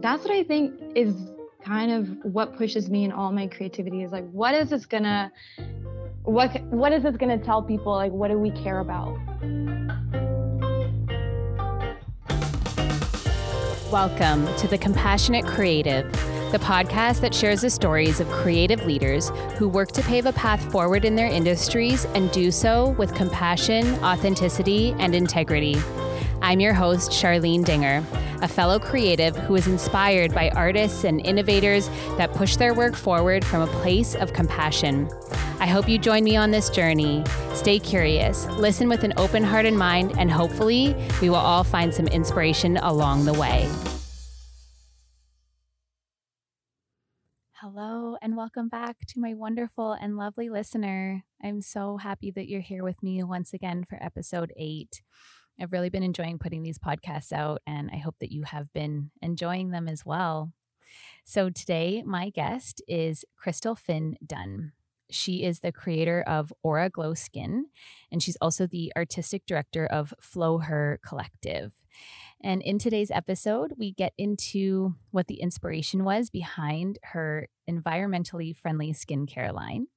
that's what I think is kind of what pushes me in all my creativity is like what is this gonna what what is this gonna tell people? Like what do we care about? Welcome to The Compassionate Creative, the podcast that shares the stories of creative leaders who work to pave a path forward in their industries and do so with compassion, authenticity, and integrity. I'm your host, Charlene Dinger, a fellow creative who is inspired by artists and innovators that push their work forward from a place of compassion. I hope you join me on this journey. Stay curious, listen with an open heart and mind, and hopefully, we will all find some inspiration along the way. Hello, and welcome back to my wonderful and lovely listener. I'm so happy that you're here with me once again for episode eight. I've really been enjoying putting these podcasts out, and I hope that you have been enjoying them as well. So, today, my guest is Crystal Finn Dunn. She is the creator of Aura Glow Skin, and she's also the artistic director of Flow Her Collective. And in today's episode, we get into what the inspiration was behind her environmentally friendly skincare line.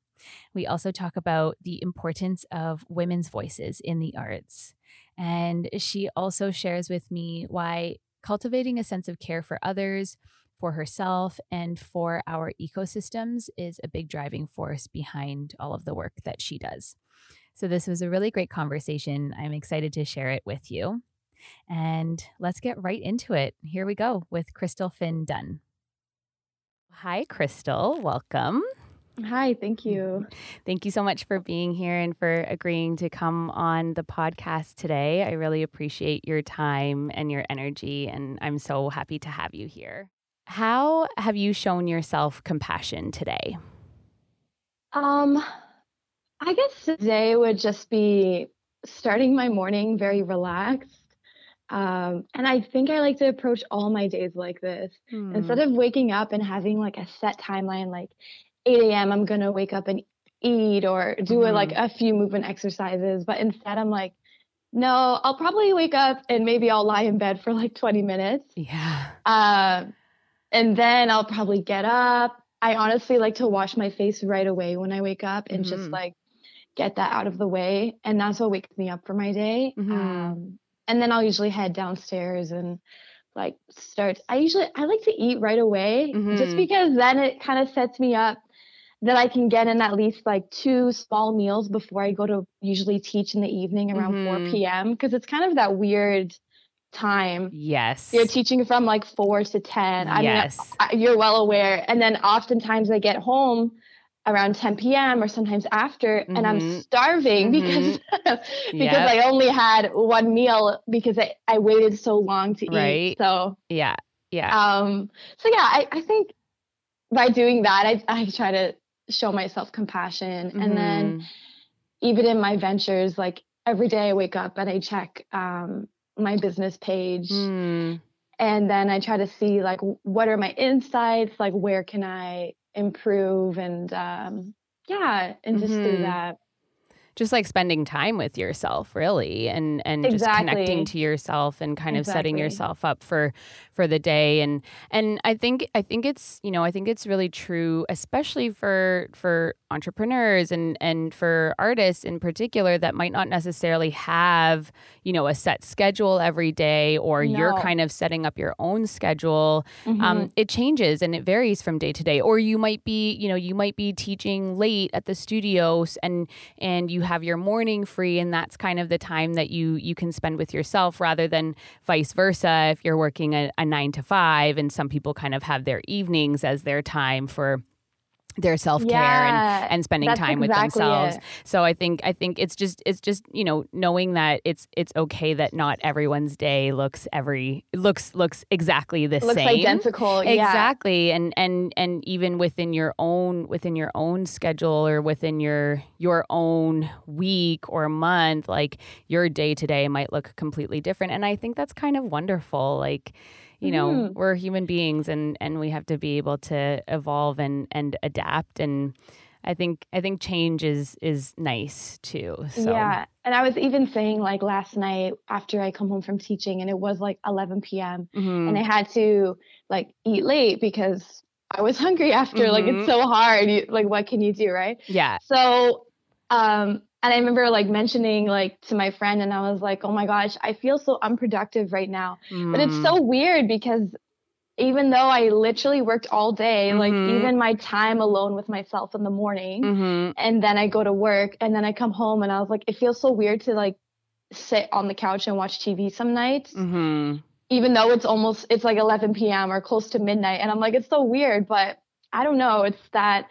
We also talk about the importance of women's voices in the arts. And she also shares with me why cultivating a sense of care for others, for herself, and for our ecosystems is a big driving force behind all of the work that she does. So, this was a really great conversation. I'm excited to share it with you. And let's get right into it. Here we go with Crystal Finn Dunn. Hi, Crystal. Welcome. Hi, thank you. Thank you so much for being here and for agreeing to come on the podcast today. I really appreciate your time and your energy, and I'm so happy to have you here. How have you shown yourself compassion today? Um, I guess today would just be starting my morning very relaxed. Um, and I think I like to approach all my days like this. Hmm. Instead of waking up and having like a set timeline, like 8 a.m. I'm gonna wake up and eat or do mm-hmm. a, like mm-hmm. a few movement exercises. But instead, I'm like, no, I'll probably wake up and maybe I'll lie in bed for like 20 minutes. Yeah. Uh, and then I'll probably get up. I honestly like to wash my face right away when I wake up and mm-hmm. just like get that out of the way. And that's what wakes me up for my day. Mm-hmm. Um, and then I'll usually head downstairs and like start. I usually I like to eat right away just mm-hmm. because then it kind of sets me up that I can get in at least like two small meals before I go to usually teach in the evening around mm-hmm. 4 p.m. because it's kind of that weird time. Yes. You're teaching from like 4 to 10. I yes. mean, you're well aware. And then oftentimes I get home around 10 p.m. or sometimes after mm-hmm. and I'm mm-hmm. starving mm-hmm. because because yep. I only had one meal because I, I waited so long to right. eat. So yeah. Yeah. Um so yeah, I, I think by doing that I I try to show myself compassion. Mm-hmm. And then mm-hmm. even in my ventures, like every day I wake up and I check um, my business page. Mm. And then I try to see like what are my insights, like where can I improve and um, yeah, and just mm-hmm. do that just like spending time with yourself really and and exactly. just connecting to yourself and kind of setting yourself up for for the day and and I think I think it's you know I think it's really true especially for for entrepreneurs and and for artists in particular that might not necessarily have you know a set schedule every day or no. you're kind of setting up your own schedule um, mm-hmm. um, it changes and it varies from day to day or you might be you know you might be teaching late at the studios and and you have your morning free and that's kind of the time that you you can spend with yourself rather than vice versa if you're working a, a nine to five and some people kind of have their evenings as their time for their self-care yeah, and, and spending time exactly with themselves. It. So I think I think it's just it's just, you know, knowing that it's it's okay that not everyone's day looks every looks looks exactly the same. looks same. identical. Exactly. Yeah. And and and even within your own within your own schedule or within your your own week or month, like your day to day might look completely different. And I think that's kind of wonderful. Like you know mm. we're human beings and and we have to be able to evolve and and adapt and I think I think change is is nice too. So. Yeah. And I was even saying like last night after I come home from teaching and it was like 11 p.m. Mm-hmm. and I had to like eat late because I was hungry after. Mm-hmm. Like it's mm-hmm. so hard. You, like what can you do, right? Yeah. So um and I remember like mentioning like to my friend and I was like, "Oh my gosh, I feel so unproductive right now." Mm. But it's so mm. weird because even though I literally worked all day, mm-hmm. like even my time alone with myself in the morning, mm-hmm. and then I go to work, and then I come home, and I was like, it feels so weird to like sit on the couch and watch TV some nights, mm-hmm. even though it's almost it's like 11 p.m. or close to midnight, and I'm like, it's so weird, but I don't know, it's that.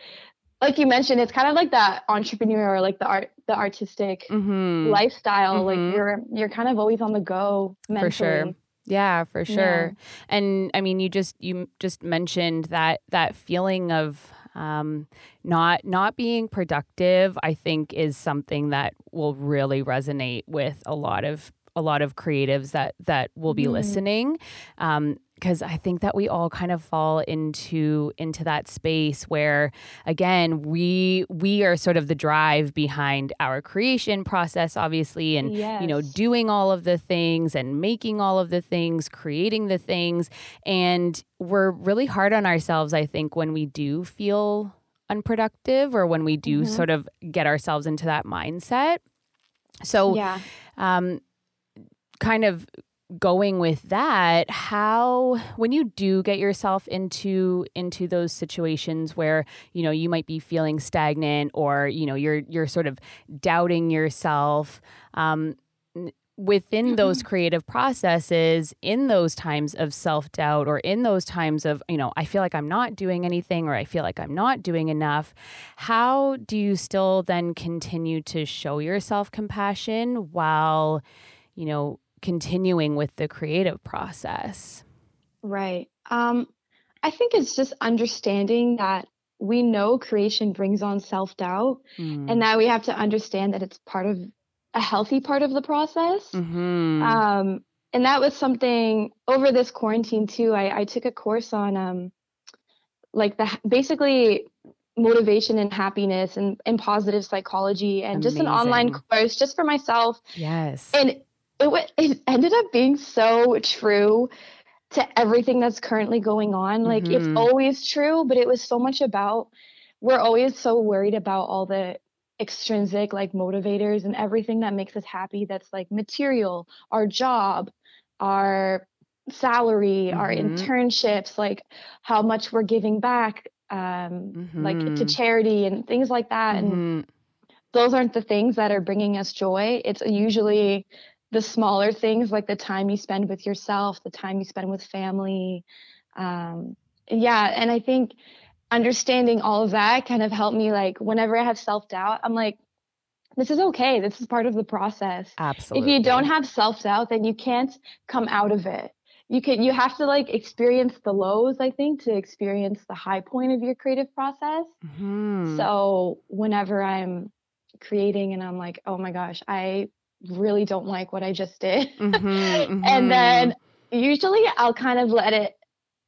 Like you mentioned, it's kind of like that entrepreneur or like the art, the artistic mm-hmm. lifestyle. Like mm-hmm. you're you're kind of always on the go mentally. For sure yeah, for sure. Yeah. And I mean, you just you just mentioned that that feeling of um, not not being productive. I think is something that will really resonate with a lot of a lot of creatives that that will be mm. listening. Um, because I think that we all kind of fall into into that space where again we we are sort of the drive behind our creation process obviously and yes. you know doing all of the things and making all of the things creating the things and we're really hard on ourselves I think when we do feel unproductive or when we do mm-hmm. sort of get ourselves into that mindset so yeah um kind of going with that how when you do get yourself into into those situations where you know you might be feeling stagnant or you know you're you're sort of doubting yourself um, within mm-hmm. those creative processes in those times of self-doubt or in those times of you know i feel like i'm not doing anything or i feel like i'm not doing enough how do you still then continue to show yourself compassion while you know continuing with the creative process? Right. Um, I think it's just understanding that we know creation brings on self doubt, mm. and that we have to understand that it's part of a healthy part of the process. Mm-hmm. Um, and that was something over this quarantine too. I, I took a course on um, like the basically motivation and happiness and, and positive psychology and Amazing. just an online course just for myself. Yes. And it it ended up being so true to everything that's currently going on. Like mm-hmm. it's always true, but it was so much about we're always so worried about all the extrinsic like motivators and everything that makes us happy that's like material, our job, our salary, mm-hmm. our internships, like how much we're giving back um mm-hmm. like to mm-hmm. charity and things like that and mm-hmm. those aren't the things that are bringing us joy. It's usually the smaller things like the time you spend with yourself, the time you spend with family. Um, yeah, and I think understanding all of that kind of helped me like whenever I have self-doubt, I'm like this is okay. This is part of the process. Absolutely. If you don't have self-doubt, then you can't come out of it. You can you have to like experience the lows, I think, to experience the high point of your creative process. Mm-hmm. So whenever I'm creating and I'm like, oh my gosh, I really don't like what I just did. Mm-hmm, mm-hmm. and then usually I'll kind of let it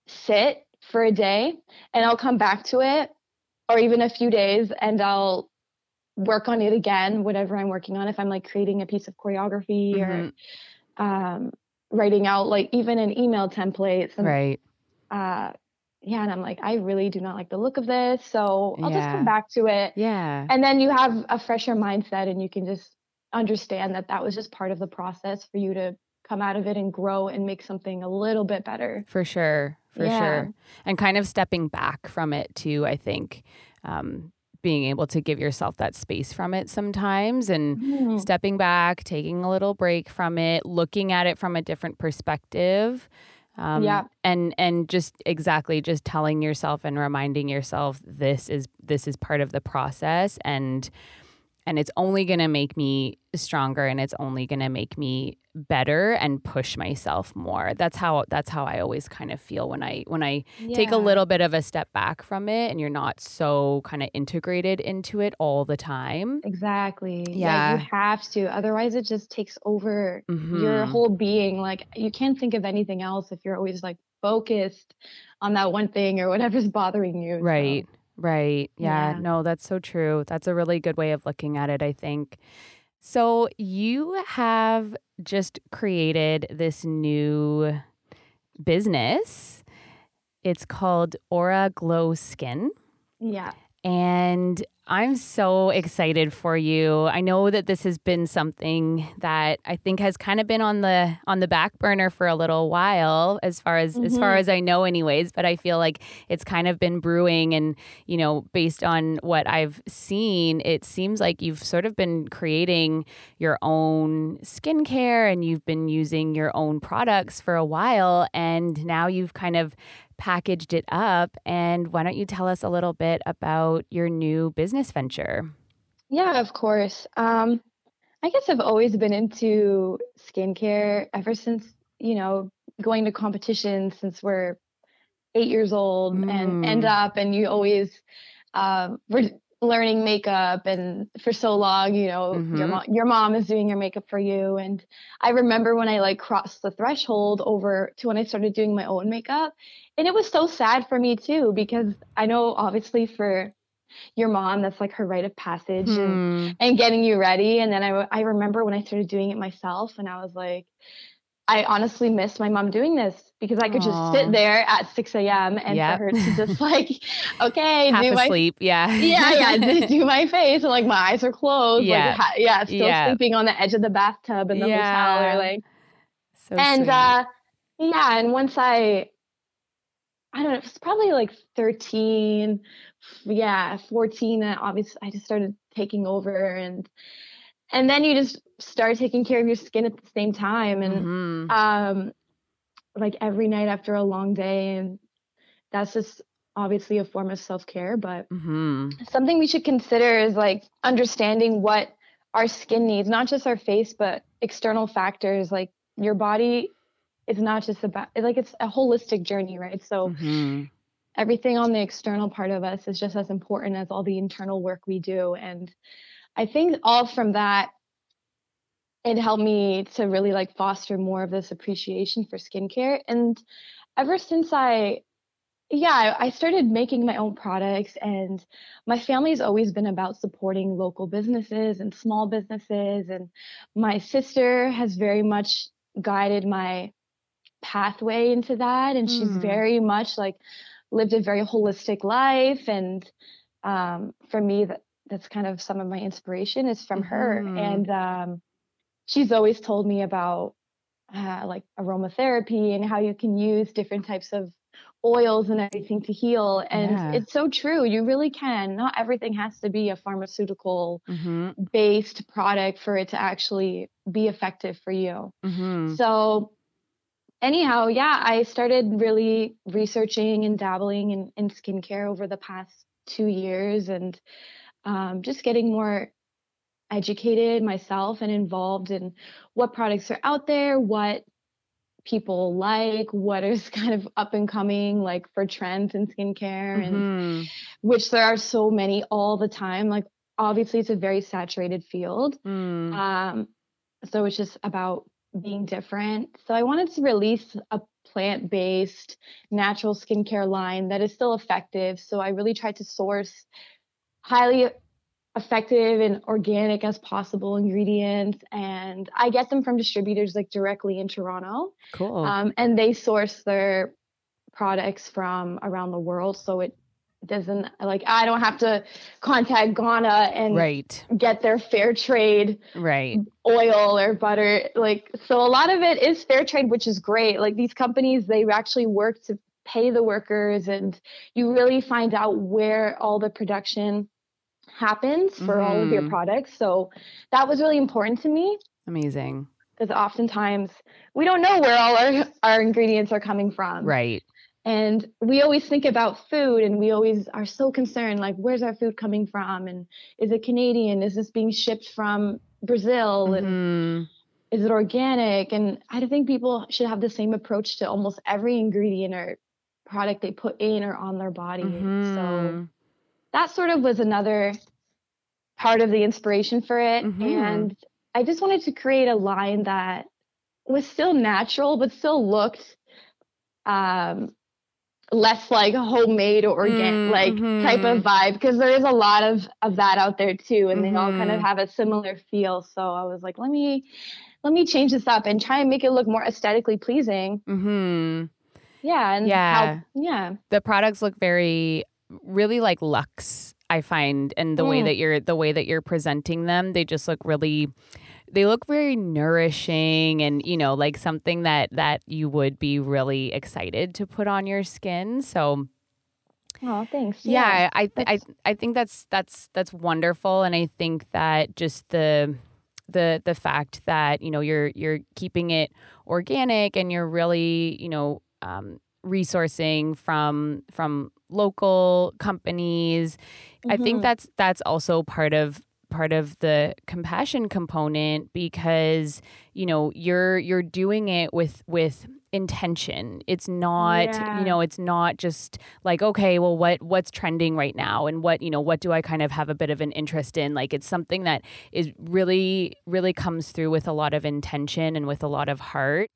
sit for a day and I'll come back to it or even a few days and I'll work on it again, whatever I'm working on. If I'm like creating a piece of choreography mm-hmm. or um, writing out like even an email template. And, right. Uh, yeah, and I'm like, I really do not like the look of this. So I'll yeah. just come back to it. Yeah. And then you have a fresher mindset and you can just understand that that was just part of the process for you to come out of it and grow and make something a little bit better. For sure. For yeah. sure. And kind of stepping back from it too, I think. Um, being able to give yourself that space from it sometimes and mm. stepping back, taking a little break from it, looking at it from a different perspective. Um, yeah. And and just exactly just telling yourself and reminding yourself this is this is part of the process and and it's only going to make me stronger and it's only going to make me better and push myself more. That's how that's how i always kind of feel when i when i yeah. take a little bit of a step back from it and you're not so kind of integrated into it all the time. Exactly. Yeah, yeah. you have to. Otherwise it just takes over mm-hmm. your whole being. Like you can't think of anything else if you're always like focused on that one thing or whatever's bothering you right. so. Right. Yeah. Yeah. No, that's so true. That's a really good way of looking at it, I think. So, you have just created this new business. It's called Aura Glow Skin. Yeah. And I'm so excited for you. I know that this has been something that I think has kind of been on the on the back burner for a little while as far as as far Mhm. as I know anyways, but I feel like it's kind of been brewing and, you know, based on what I've seen, it seems like you've sort of been creating your own skincare and you've been using your own products for a while and now you've kind of packaged it up. And why don't you tell us a little bit about your new business venture? Yeah, of course. Um, I guess I've always been into skincare ever since, you know, going to competitions since we're eight years old and end Mm. up and you always um we're learning makeup and for so long, you know, your Mhm. mom your mom is doing your makeup for you. And I remember when I like crossed the threshold over to when I started doing my own makeup. And it was so sad for me too, because I know obviously for your mom, that's like her rite of passage and Hmm. and getting you ready. And then I, I remember when I started doing it myself, and I was like, I honestly miss my mom doing this because I could just sit there at 6 a.m. and Yep. for her to just like, okay, Half do my asleep. Yeah. yeah, yeah, do- my face, and like my eyes are closed, Yeah. like yeah, still Yeah. sleeping on the edge of the bathtub in the hotel, or like, So and sweet. uh, yeah, and once I, I don't know, it's probably like 13, yeah, 14. And obviously, I just started taking over, and and then you just start taking care of your skin at the same time, and Mhm. um, like every night after a long day, and that's just obviously a form of self care, but Mhm. something we should consider is like understanding what our skin needs, not just our face, but external factors like your body is not just about like it's a holistic journey, right? So Mhm. everything on the external part of us is just as important as all the internal work we do. And I think all from that it helped me to really like foster more of this appreciation for skincare. And ever since I yeah, I started making my own products, and my family's always been about supporting local businesses and small businesses. And my sister has very much guided my pathway into that. And she's Mm. very much like lived a very holistic life. And um, for me, that, that's kind of some of my inspiration is from her. Mhm. And um, she's always told me about uh, like aromatherapy and how you can use different types of oils and everything to heal. And Yeah. it's so true. You really can. Not everything has to be a pharmaceutical Mhm. based product for it to actually be effective for you. Mhm. So, anyhow, yeah, I started really researching and dabbling in, in skincare over the past two years and um, just getting more educated myself and involved in what products are out there, what people like, what is kind of up and coming, like for trends in skincare, and Mhm. which there are so many all the time. Like, obviously, it's a very saturated field. Mm. Um, so it's just about being different. So I wanted to release a plant based natural skincare line that is still effective. So I really tried to source highly effective and organic as possible ingredients. And I get them from distributors like directly in Toronto. Cool. Um, and they source their products from around the world. So it doesn't like I don't have to contact Ghana and right. get their fair trade Right. oil or butter like so a lot of it is fair trade which is great like these companies they actually work to pay the workers and you really find out where all the production happens for all of your Mhm. products so that was really important to me Amazing. because oftentimes we don't know where all our, our ingredients are coming from Right. And we always think about food and we always are so concerned like where's our food coming from and is it canadian is this being shipped from brazil and Mhm. is it organic and i think people should have the same approach to almost every ingredient or product they put in or on their body so Mhm. that sort of was another part of the inspiration for it Mhm. and i just wanted to create a line that was still natural but still looked um less like homemade or organic mm, like mm-hmm. type of vibe because there is a lot of of that out there too and mm-hmm. they all kind of mm-hmm. have a similar feel so i was like let me let me change this up and try and make it look more aesthetically pleasing mm-hmm. yeah and yeah how, yeah the products look very really like luxe i find and the mm. way that you're the way that you're presenting them they just look really they look very nourishing and you know like something that that you would be really excited to put on your skin so Oh, thanks. Yeah, yeah I, th- I I think that's that's that's wonderful, and I think that just the the the fact that you know you're you're keeping it organic and you're really you know um, resourcing from from local companies. Mm-hmm. I think mm-hmm. that's that's also part of part of the compassion component because you know you're you're doing it with with intention it's not yeah. you know it's not just like okay well what what's trending right now and what you know what do i kind of have a bit of an interest in like it's something that is really really comes through with a lot of intention and with a lot of heart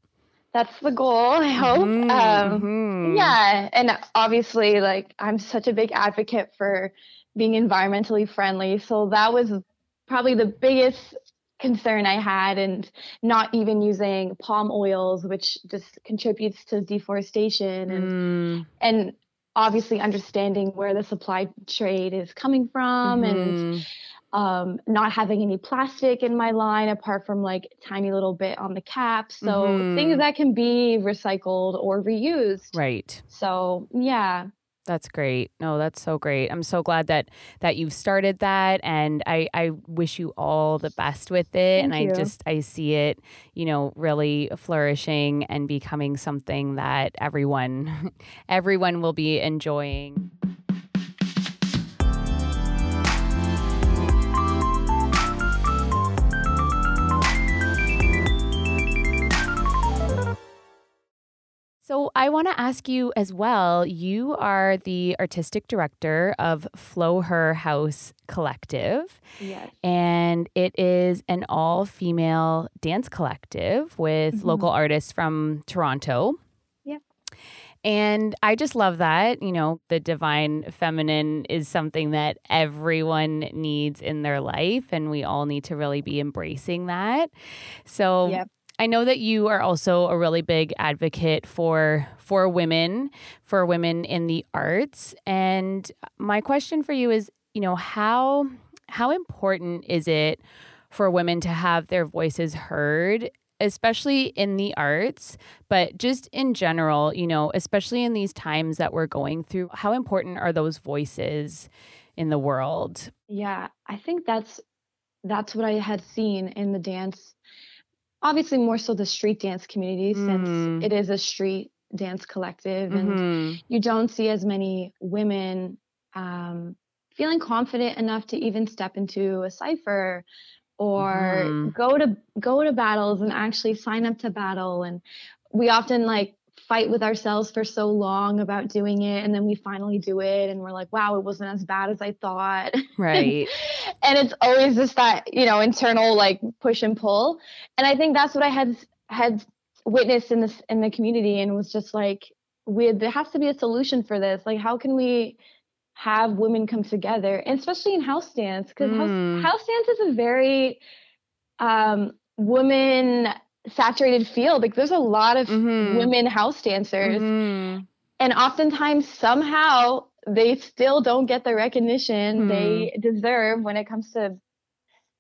that's the goal i hope mm-hmm. Um, mm-hmm. yeah and obviously like i'm such a big advocate for being environmentally friendly. So that was probably the biggest concern I had, and not even using palm oils, which just contributes to deforestation, and mm. and obviously understanding where the supply trade is coming from, mm-hmm. and um, not having any plastic in my line apart from like tiny little bit on the cap. So mm-hmm. things that can be recycled or reused. Right. So yeah. That's great. No, that's so great. I'm so glad that that you've started that and I I wish you all the best with it Thank and you. I just I see it, you know, really flourishing and becoming something that everyone everyone will be enjoying. So, I want to ask you as well. You are the artistic director of Flow Her House Collective. Yes. And it is an all female dance collective with mm-hmm. local artists from Toronto. Yep. And I just love that. You know, the divine feminine is something that everyone needs in their life, and we all need to really be embracing that. So, yep. I know that you are also a really big advocate for for women, for women in the arts. And my question for you is, you know, how how important is it for women to have their voices heard especially in the arts, but just in general, you know, especially in these times that we're going through, how important are those voices in the world? Yeah, I think that's that's what I had seen in the dance obviously more so the street dance community mm. since it is a street dance collective and mm-hmm. you don't see as many women um, feeling confident enough to even step into a cipher or mm. go to go to battles and actually sign up to battle and we often like fight with ourselves for so long about doing it and then we finally do it and we're like wow it wasn't as bad as i thought. Right. And it's always just that you know internal like push and pull. And i think that's what i had had witnessed in this in the community and was just like we there has to be a solution for this. Like how can we have women come together? And especially in house dance because mm. house, house dance is a very um woman saturated field. Like there's a lot of mm-hmm. women house dancers. Mm-hmm. And oftentimes somehow they still don't get the recognition mm. they deserve when it comes to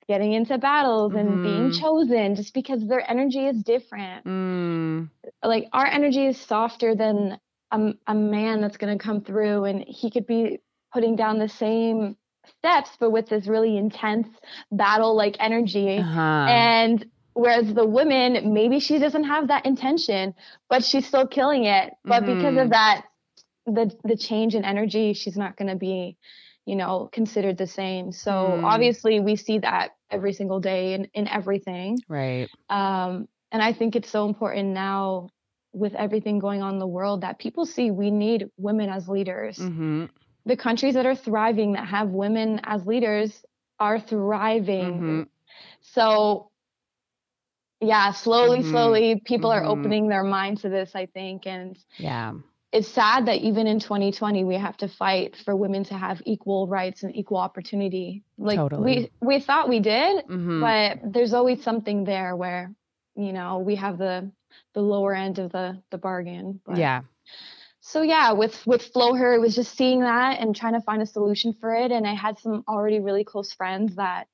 getting into battles mm-hmm. and being mm-hmm. chosen just because their energy is different. Mm. Like our energy is softer than a, a man that's going to come through and he could be putting down the same steps but with this really intense battle like energy uh-huh. and Whereas the woman, maybe she doesn't have that intention, but she's still killing it. But mm-hmm. because of mm-hmm. that, the the change in energy, she's not going to be, you know, considered the same. So mm. obviously, we see that every single day in in everything. Right. Um, and I think it's so important now with everything going on in the world that people see we need women as leaders. Mm-hmm. The countries that are thriving that have women as leaders are thriving. Mm-hmm. So yeah, slowly, mm-hmm. slowly, people mm-hmm. are opening their mind to this, I think. And yeah, it's sad that even in 2020 we have to fight for women to have equal rights and equal opportunity. Like totally. we we thought we did, mm-hmm. but there's always something there where you know we have the the lower end of the the bargain. But, yeah. So yeah, with with Flow Her, it was just seeing that and trying to find a solution for it. And I had some already really close friends that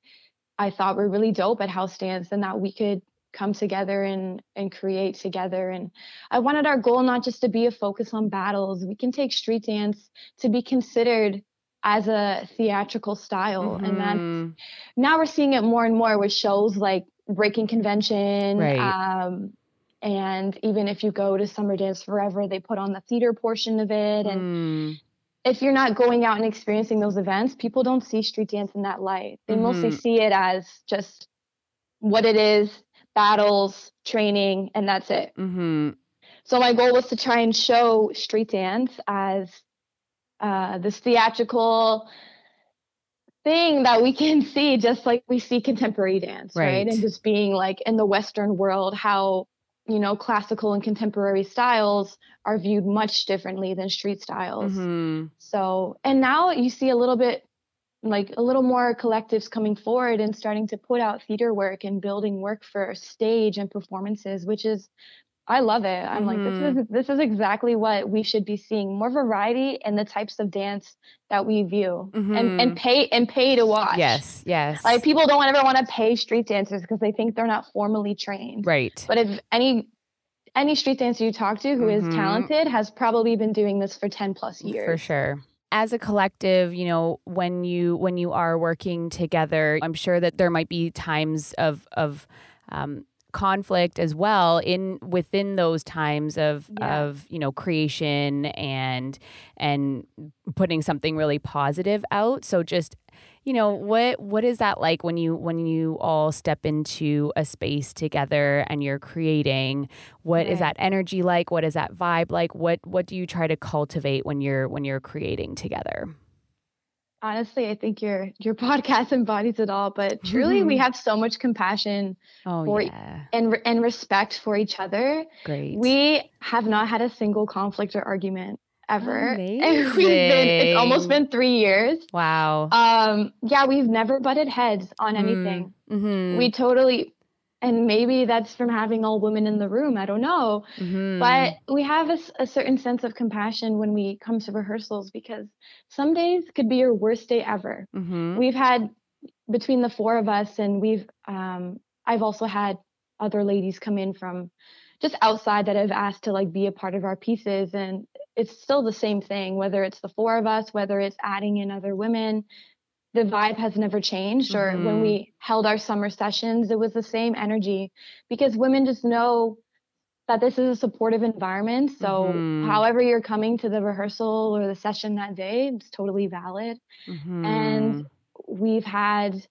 I thought were really dope at House Dance and that we could come together and and create together and i wanted our goal not just to be a focus on battles we can take street dance to be considered as a theatrical style mm-hmm. and that's now we're seeing it more and more with shows like breaking convention right. um, and even if you go to summer dance forever they put on the theater portion of it and mm. if you're not going out and experiencing those events people don't see street dance in that light they mm-hmm. mostly see it as just what it is battles, training, and that's it. Mm-hmm. So my goal was to try and show street dance as uh, this theatrical thing that we can see just like we see contemporary dance, right. right? And just being like in the Western world, how you know classical and contemporary styles are viewed much differently than street styles. Mm-hmm. So, and now you see a little bit like a little more collectives coming forward and starting to put out theater work and building work for stage and performances which is I love it. I'm mm-hmm. like this is mm-hmm. this is exactly what we should be seeing more variety in the types of dance that we view mm-hmm. and and pay and pay to watch. Yes, yes. Like people don't ever want to pay street dancers because they think they're not formally trained. Right. But if any any street dancer you talk to who mm-hmm. is talented has probably been doing this for 10 plus years. For sure as a collective you know when you when you are working together i'm sure that there might be times of of um, conflict as well in within those times of yeah. of you know creation and and putting something really positive out so just you know what what is that like when you when you all step into a space together and you're creating? What right. is that energy like? What is that vibe like? What what do you try to cultivate when you're when you're creating together? Honestly i think your your podcast embodies it all but truly we have so much compassion oh, for yeah. and and respect for each other. Great. We have not had a single conflict or argument ever. We've been it's almost been three years. Wow. Um yeah, we've never butted heads on anything. Mm-hmm. We totally and maybe that's from having all women in the room. I don't know. Mm-hmm. But we have a, a, certain sense of compassion when we come to rehearsals because some days could be your worst day ever. Mm-hmm. We've had between the four of us, and we've, um, I've also had other ladies come in from just outside that have asked to like be a part of our pieces. And it's still the same thing, whether it's the four of us, whether it's adding in other women. The vibe has never changed. Or mm-hmm. when we held our summer sessions, it was the same energy because women just know that this is a supportive environment. So, mm-hmm. however you're coming to the rehearsal or the session that day, it's totally valid. Mm-hmm. And we've had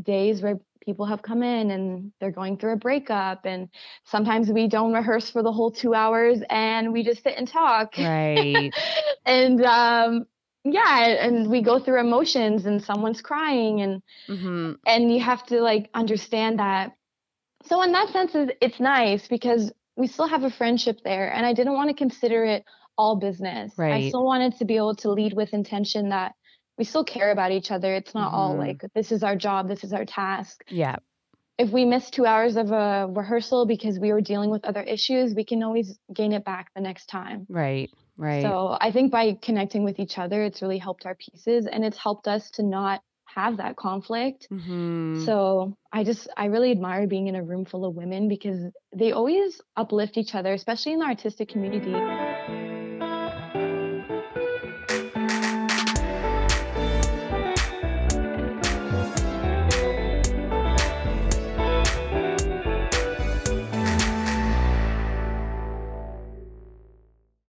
days where people have come in and they're going through a breakup and sometimes we don't rehearse for the whole two hours and we just sit and talk right and um yeah and we go through emotions and someone's crying and mm-hmm. and you have to like understand that so in that sense it's nice because we still have a friendship there and i didn't want to consider it all business right. i still wanted to be able to lead with intention that we still care about each other. It's not mm-hmm. all like this is our job, this is our task. Yeah. If we miss two hours of a rehearsal because we were dealing with other issues, we can always gain it back the next time. Right. Right. So I think by connecting with each other, it's really helped our pieces and it's helped us to not have that conflict. Mm-hmm. So I just, I really admire being in a room full of women because they always uplift each other, especially in the artistic community.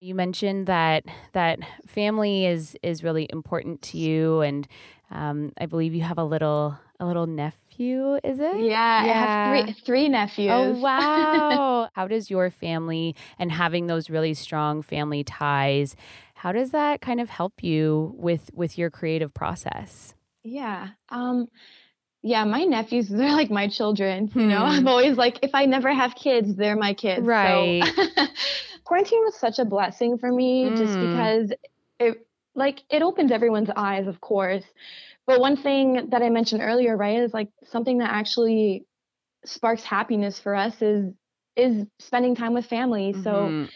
You mentioned that that family is is really important to you, and um, I believe you have a little a little nephew. Is it? Yeah, yeah. I have three three nephews. Oh wow! how does your family and having those really strong family ties? How does that kind of help you with with your creative process? Yeah. Um, yeah, my nephews, they're like my children. You know, I'm hmm. always like, if I never have kids, they're my kids. Right. So quarantine was such a blessing for me mm. just because it like it opened everyone's eyes, of course. But one thing that I mentioned earlier, right, is like something that actually sparks happiness for us is is spending time with family. Mm-hmm. So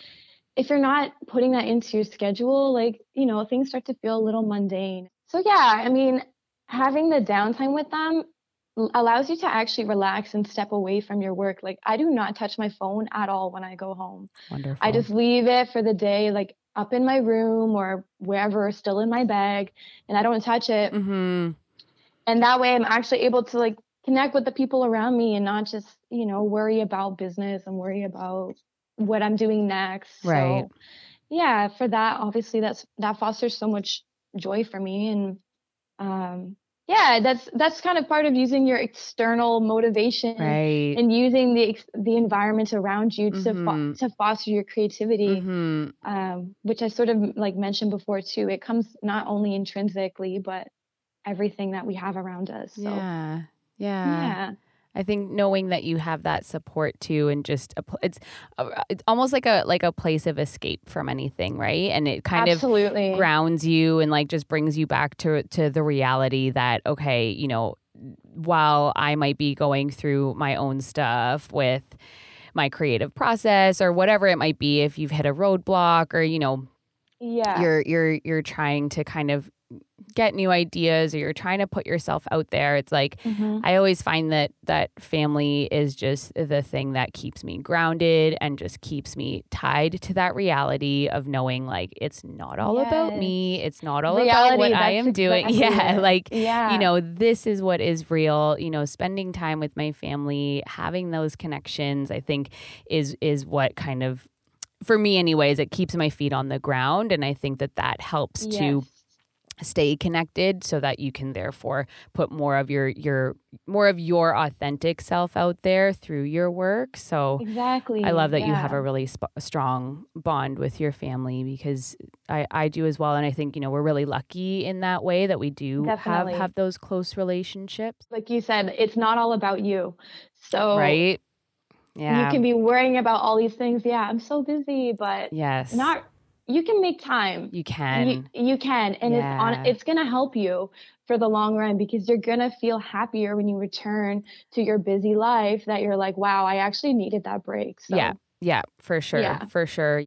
if you're not putting that into your schedule, like, you know, things start to feel a little mundane. So yeah, I mean, having the downtime with them allows you to actually relax and step away from your work. Like I do not touch my phone at all when I go home. Wonderful. I just leave it for the day, like up in my room or wherever, still in my bag, and I don't touch it. Mm-hmm. And that way, I'm actually able to like connect with the people around me and not just you know worry about business and worry about what I'm doing next. Right. So, yeah, for that, obviously, that's that fosters so much joy for me, and um, yeah that's that's kind of part of using your external motivation right. and using the the environment around you to mm-hmm. fo- to foster your creativity mm-hmm. um, which i sort of like mentioned before too it comes not only intrinsically but everything that we have around us so, yeah yeah yeah I think knowing that you have that support too, and just a, it's uh, it's almost like a like a place of escape from anything, right? And it kind Absolutely. of grounds you and like just brings you back to to the reality that okay, you know, while I might be going through my own stuff with my creative process or whatever it might be, if you've hit a roadblock or you know, yeah, you're you're you're trying to kind of get new ideas or you're trying to put yourself out there it's like mm-hmm. i always find that that family is just the thing that keeps me grounded and just keeps me tied to that reality of knowing like it's not all yes. about me it's not all reality, about what i am doing yeah like yeah. you know this is what is real you know spending time with my family having those connections i think is is what kind of for me anyways it keeps my feet on the ground and i think that that helps yes. to stay connected so that you can therefore put more of your your more of your authentic self out there through your work. So exactly i love that yeah. you have a really sp- strong bond with your family because i i do as well. And i think you know we're really lucky in that way that we do Definitely. have have those close relationships. Like you said it's not all about you. So right? yeah. you can be worrying about all these things. Yeah i'm so busy but yes. not you can make time. You can. You, you can, and yeah. it's on. It's gonna help you for the long run because you're gonna feel happier when you return to your busy life. That you're like, wow, I actually needed that break. So, yeah, yeah, for sure, yeah. for sure.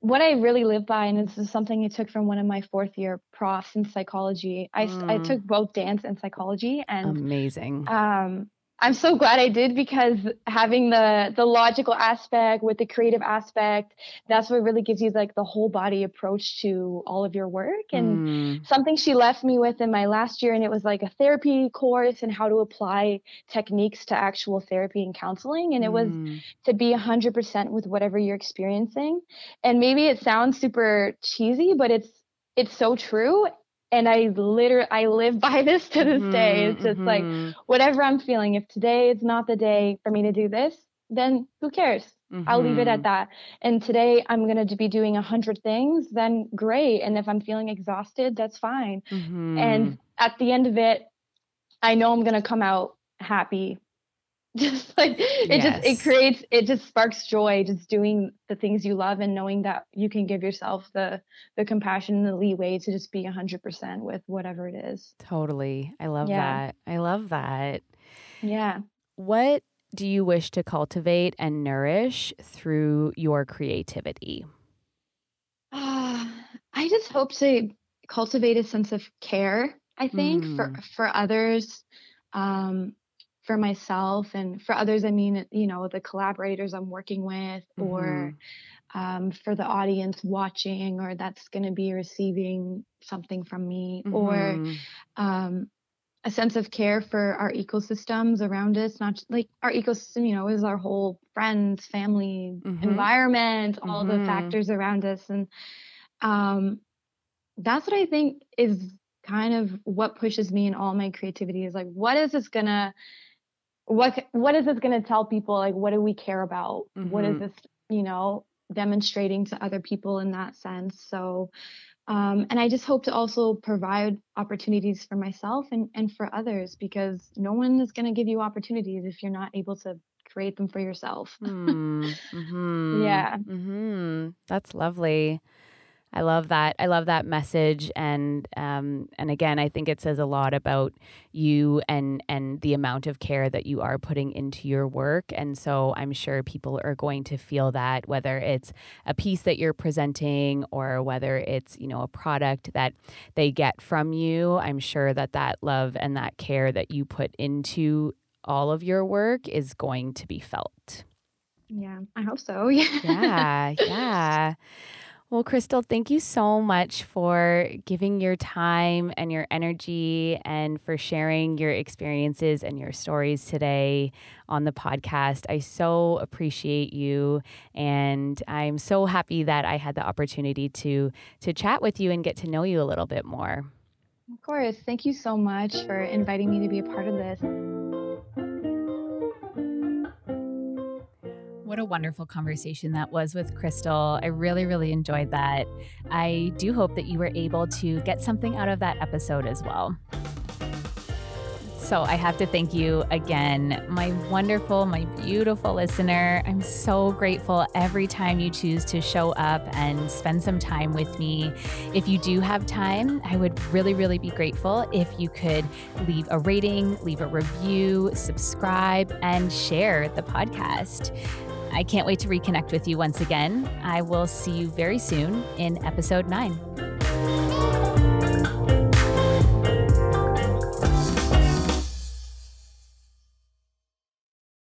What I really live by, and this is something I took from one of my fourth year profs in psychology. I mm. I took both dance and psychology, and amazing. Um, I'm so glad I did because having the the logical aspect with the creative aspect, that's what really gives you like the whole body approach to all of your work. And mm. something she left me with in my last year, and it was like a therapy course and how to apply techniques to actual therapy and counseling. And it was mm. to be 100% with whatever you're experiencing. And maybe it sounds super cheesy, but it's it's so true and I literally I live by this to this mm-hmm, day. It's just mm-hmm. like whatever I'm feeling. If today is not the day for me to do this, then who cares? Mm-hmm. I'll leave it at mm-hmm. that. And today I'm gonna be doing a hundred things, then great. And if I'm feeling exhausted, that's fine. Mm-hmm. And at the end of it, I know I'm gonna come out happy just like it yes. just it creates it just sparks joy just doing the things you love and knowing that you can give yourself the the compassion and the leeway to just be 100% with whatever it is. Totally. I love yeah. that. I love that. Yeah. What do you wish to cultivate and nourish through your creativity? Uh, i just hope to cultivate a sense of care i think mm. for for others. Um for myself and for others i mean you know the collaborators i'm working with mm-hmm. or um, for the audience watching or that's going to be receiving something from me mm-hmm. or um, a sense of care for our ecosystems around us not like our ecosystem you know is our whole friends family mm-hmm. environment all the mm-hmm. factors around us and um, that's what i think is kind of what pushes me in all my creativity is like what is this gonna what what is this going to tell people like what do we care about mm-hmm. what is mm-hmm. this you know demonstrating to other people in that sense so um, and i just hope to also provide opportunities for myself and, and for others because no one is going to give you opportunities if you're not able to create them for yourself. mm, mm-hmm, yeah. Mm-hmm. That's lovely. I love that. I love that message, and um, and again, I think it says a lot about you and and the amount of care that you are putting into your work. And so I'm sure people are going to feel that, whether it's a piece that you're presenting or whether it's you know a product that they get from you. I'm sure that that love and that care that you put into all of your work is going to be felt. Yeah, I hope so. Yeah. yeah, yeah. Well, Crystal, thank you so much for giving your time and your energy and for sharing your experiences and your stories today on the podcast. I so appreciate you and I'm so happy that I had the opportunity to to chat with you and get to know you a little bit more. Of course. Thank you so much for inviting me to be a part of this. What a wonderful conversation that was with Crystal. I really, really enjoyed that. I do hope that you were able to get something out of that episode as well. So I have to thank you again, my wonderful, my beautiful listener. I'm so grateful every time you choose to show up and spend some time with me. If you do have time, I would really, really be grateful if you could leave a rating, leave a review, subscribe, and share the podcast. I can't wait to reconnect with you once again. I will see you very soon in episode nine.